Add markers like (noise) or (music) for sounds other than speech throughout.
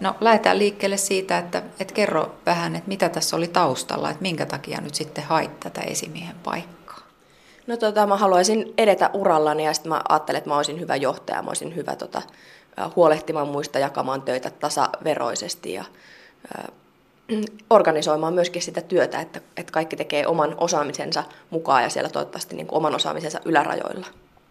No lähdetään liikkeelle siitä, että, että kerro vähän, että mitä tässä oli taustalla, että minkä takia nyt sitten hait tätä esimiehen paikkaa. No tota, mä haluaisin edetä urallani ja sitten mä ajattelin, että mä olisin hyvä johtaja, mä olisin hyvä tota, huolehtimaan muista, jakamaan töitä tasaveroisesti ja äh, organisoimaan myöskin sitä työtä, että, että kaikki tekee oman osaamisensa mukaan ja siellä toivottavasti niin kuin oman osaamisensa ylärajoilla.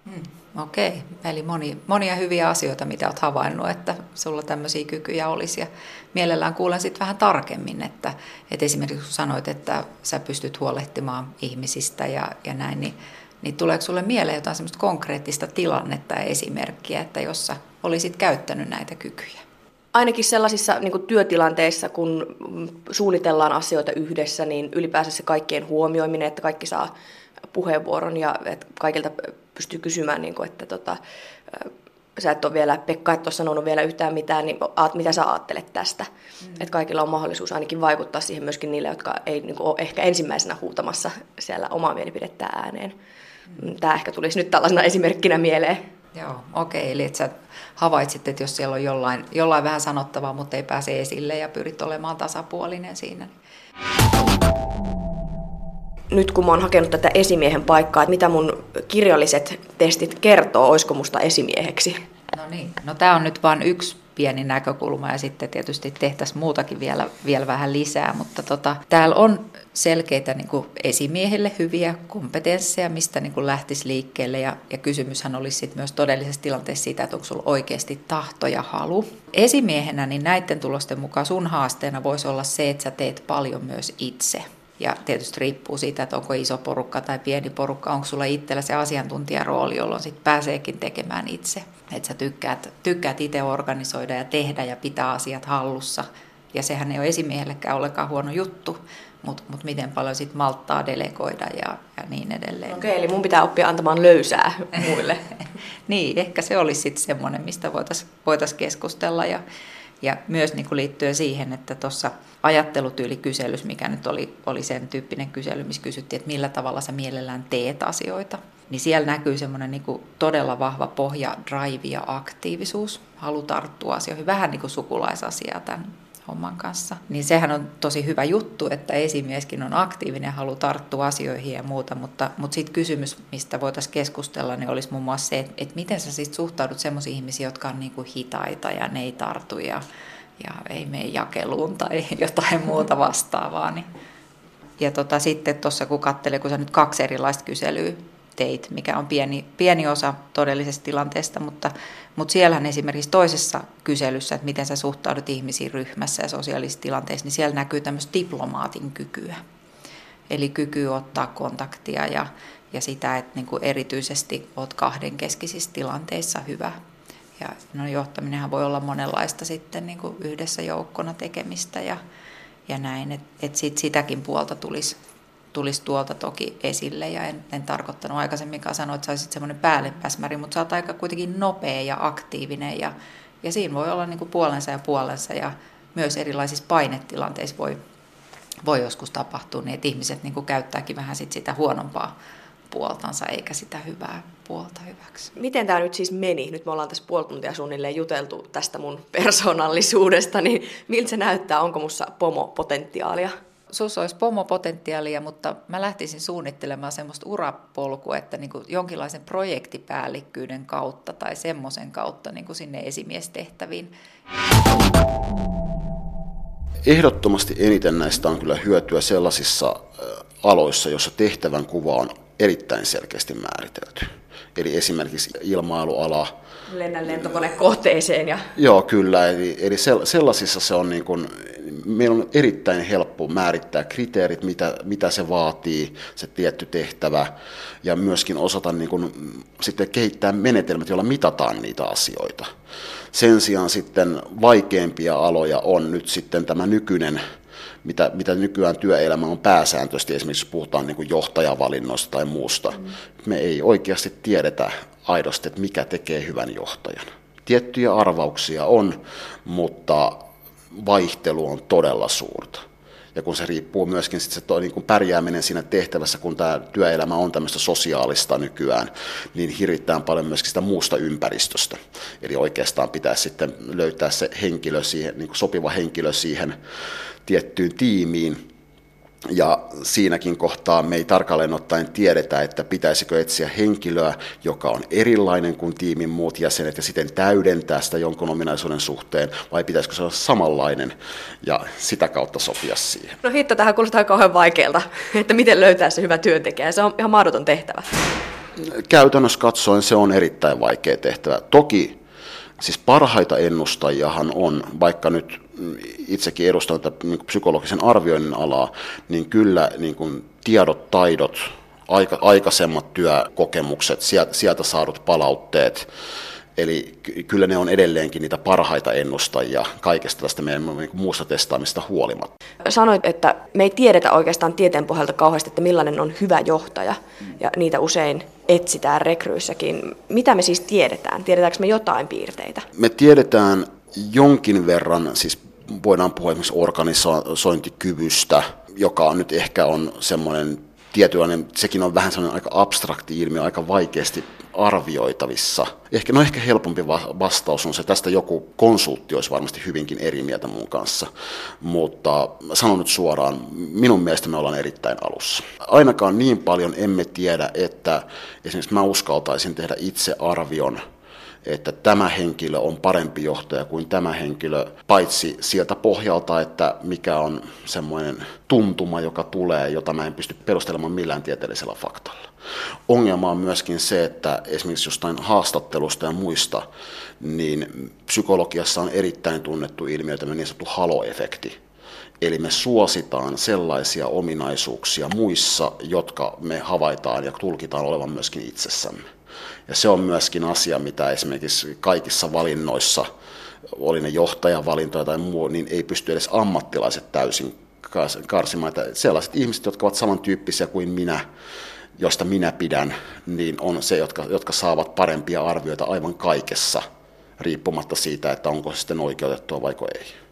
Hmm. Okei, okay. eli moni, monia hyviä asioita, mitä olet havainnut, että sulla tämmöisiä kykyjä olisi. Ja mielellään kuulen sitten vähän tarkemmin, että, että esimerkiksi kun sanoit, että sä pystyt huolehtimaan ihmisistä ja, ja näin, niin, niin tuleeko sulle mieleen jotain semmoista konkreettista tilannetta ja esimerkkiä, että jossa olisit käyttänyt näitä kykyjä? Ainakin sellaisissa niin kuin työtilanteissa, kun suunnitellaan asioita yhdessä, niin ylipäänsä se kaikkien huomioiminen, että kaikki saa puheenvuoron ja että kaikilta pystyy kysymään, niin kuin, että tota, sä et ole vielä, Pekka, et ole sanonut vielä yhtään mitään, niin mitä sä ajattelet tästä? Mm. Että kaikilla on mahdollisuus ainakin vaikuttaa siihen myöskin niille, jotka ei niin kuin, ole ehkä ensimmäisenä huutamassa siellä omaa mielipidettä ääneen. Mm. Tämä ehkä tulisi nyt tällaisena esimerkkinä mieleen. Joo, okei. Okay, eli että sä havaitsit, että jos siellä on jollain, jollain vähän sanottavaa, mutta ei pääse esille ja pyrit olemaan tasapuolinen siinä. Nyt kun mä oon hakenut tätä esimiehen paikkaa, että mitä mun kirjalliset testit kertoo, olisiko musta esimieheksi? No niin, no tämä on nyt vain yksi pieni näkökulma ja sitten tietysti tehtäisiin muutakin vielä, vielä vähän lisää, mutta tota, täällä on selkeitä niin kuin esimiehille hyviä kompetensseja, mistä niin kuin lähtisi liikkeelle ja, ja kysymyshän olisi sit myös todellisessa tilanteessa siitä, että onko sulla oikeasti tahto ja halu. Esimiehenä niin näiden tulosten mukaan sun haasteena voisi olla se, että sä teet paljon myös itse. Ja tietysti riippuu siitä, että onko iso porukka tai pieni porukka, onko sulla itsellä se asiantuntijarooli, jolloin sit pääseekin tekemään itse. Että sä tykkäät, tykkäät itse organisoida ja tehdä ja pitää asiat hallussa. Ja sehän ei ole esimiehellekään ollenkaan huono juttu, mutta mut miten paljon sit malttaa delegoida ja, ja niin edelleen. Okei, eli mun pitää oppia antamaan löysää (laughs) muille. niin, ehkä se olisi sitten semmoinen, mistä voitaisiin voitais keskustella. Ja, ja myös niin kuin liittyen siihen, että tuossa ajattelutyylikyselys, mikä nyt oli, oli sen tyyppinen kysely, missä kysyttiin, että millä tavalla sä mielellään teet asioita, niin siellä näkyy semmoinen niin kuin todella vahva pohja, drive ja aktiivisuus, halu tarttua asioihin, vähän niin kuin sukulaisasiaa tämän homman kanssa. Niin sehän on tosi hyvä juttu, että esimieskin on aktiivinen ja haluaa tarttua asioihin ja muuta, mutta, mutta sitten kysymys, mistä voitaisiin keskustella, niin olisi muun muassa se, että, että miten sä sitten suhtaudut sellaisiin ihmisiin, jotka on niin kuin hitaita ja ne ei tartu ja, ja ei mene jakeluun tai (laughs) jotain muuta vastaavaa. Niin. Ja tota, sitten tuossa kun katselee, kun sä nyt kaksi erilaista kyselyä teit, mikä on pieni, pieni osa todellisesta tilanteesta, mutta, mutta siellähän esimerkiksi toisessa kyselyssä, että miten sä suhtaudut ihmisiin ryhmässä ja sosiaalisissa tilanteissa, niin siellä näkyy tämmöistä diplomaatin kykyä. Eli kyky ottaa kontaktia ja, ja sitä, että niin kuin erityisesti olet kahdenkeskisissä tilanteissa hyvä. Ja no, johtaminenhan voi olla monenlaista sitten niin kuin yhdessä joukkona tekemistä ja, ja näin, että et sit sitäkin puolta tulisi tulisi tuolta toki esille ja en, en tarkoittanut aikaisemminkaan sanoa, että sä olisit semmoinen päällepäsmäri, mutta sä oot aika kuitenkin nopea ja aktiivinen ja, ja siinä voi olla niin kuin puolensa ja puolensa ja myös erilaisissa painetilanteissa voi, voi joskus tapahtua niin, että ihmiset niin kuin käyttääkin vähän sit sitä huonompaa puoltansa eikä sitä hyvää puolta hyväksi. Miten tämä nyt siis meni? Nyt me ollaan tässä puoli tuntia suunnilleen juteltu tästä mun persoonallisuudesta, niin miltä se näyttää? Onko mussa pomo-potentiaalia? Sus olisi pomopotentiaalia, mutta mä lähtisin suunnittelemaan semmoista urapolkua, että niin kuin jonkinlaisen projektipäällikkyyden kautta tai semmoisen kautta niin kuin sinne esimiestehtäviin. Ehdottomasti eniten näistä on kyllä hyötyä sellaisissa aloissa, jossa tehtävän kuva on erittäin selkeästi määritelty. Eli esimerkiksi ilmailuala. Lennän lentokonekohteeseen. Ja... Joo, kyllä. Eli, eli sellaisissa se on niin kuin meillä on erittäin helppo määrittää kriteerit, mitä, mitä se vaatii, se tietty tehtävä, ja myöskin osata niin kuin, sitten kehittää menetelmät, joilla mitataan niitä asioita. Sen sijaan sitten vaikeampia aloja on nyt sitten tämä nykyinen mitä, mitä nykyään työelämä on pääsääntöisesti, esimerkiksi puhutaan niin kuin johtajavalinnoista tai muusta. Mm. Me ei oikeasti tiedetä aidosti, että mikä tekee hyvän johtajan. Tiettyjä arvauksia on, mutta vaihtelu on todella suurta. Ja kun se riippuu myöskin sit se toi, niin kuin pärjääminen siinä tehtävässä, kun tämä työelämä on tämmöistä sosiaalista nykyään, niin hirvittään paljon myöskin sitä muusta ympäristöstä. Eli oikeastaan pitää sitten löytää se henkilö siihen, niin sopiva henkilö siihen tiettyyn tiimiin, ja siinäkin kohtaa me ei tarkalleen ottaen tiedetä, että pitäisikö etsiä henkilöä, joka on erilainen kuin tiimin muut jäsenet ja siten täydentää sitä jonkun ominaisuuden suhteen, vai pitäisikö se olla samanlainen ja sitä kautta sopia siihen. No hitto, tähän kuulostaa kauhean vaikealta, että miten löytää se hyvä työntekijä. Se on ihan mahdoton tehtävä. Käytännössä katsoen se on erittäin vaikea tehtävä. Toki siis parhaita ennustajiahan on, vaikka nyt itsekin edustan tätä niin psykologisen arvioinnin alaa, niin kyllä niin kuin tiedot, taidot, aika, aikaisemmat työkokemukset, sieltä, sieltä saadut palautteet, Eli kyllä ne on edelleenkin niitä parhaita ennustajia kaikesta tästä meidän niin muusta testaamista huolimatta. Sanoit, että me ei tiedetä oikeastaan tieteen pohjalta kauheasti, että millainen on hyvä johtaja, ja niitä usein etsitään rekryissäkin. Mitä me siis tiedetään? Tiedetäänkö me jotain piirteitä? Me tiedetään jonkin verran, siis voidaan puhua esimerkiksi organisointikyvystä, joka nyt ehkä on semmoinen tietynlainen, sekin on vähän sellainen aika abstrakti ilmiö, aika vaikeasti arvioitavissa. Ehkä, no ehkä helpompi vastaus on se, tästä joku konsultti olisi varmasti hyvinkin eri mieltä mun kanssa, mutta sanon nyt suoraan, minun mielestä me ollaan erittäin alussa. Ainakaan niin paljon emme tiedä, että esimerkiksi mä uskaltaisin tehdä itse arvion että tämä henkilö on parempi johtaja kuin tämä henkilö, paitsi sieltä pohjalta, että mikä on semmoinen tuntuma, joka tulee, jota mä en pysty perustelemaan millään tieteellisellä faktalla. Ongelma on myöskin se, että esimerkiksi jostain haastattelusta ja muista, niin psykologiassa on erittäin tunnettu ilmiö, tämä niin sanottu haloefekti. Eli me suositaan sellaisia ominaisuuksia muissa, jotka me havaitaan ja tulkitaan olevan myöskin itsessämme. Ja se on myöskin asia, mitä esimerkiksi kaikissa valinnoissa, oli ne johtajavalintoja tai muu, niin ei pysty edes ammattilaiset täysin karsimaan. Että sellaiset ihmiset, jotka ovat samantyyppisiä kuin minä, josta minä pidän, niin on se, jotka, jotka saavat parempia arvioita aivan kaikessa, riippumatta siitä, että onko se sitten oikeutettua vai ei.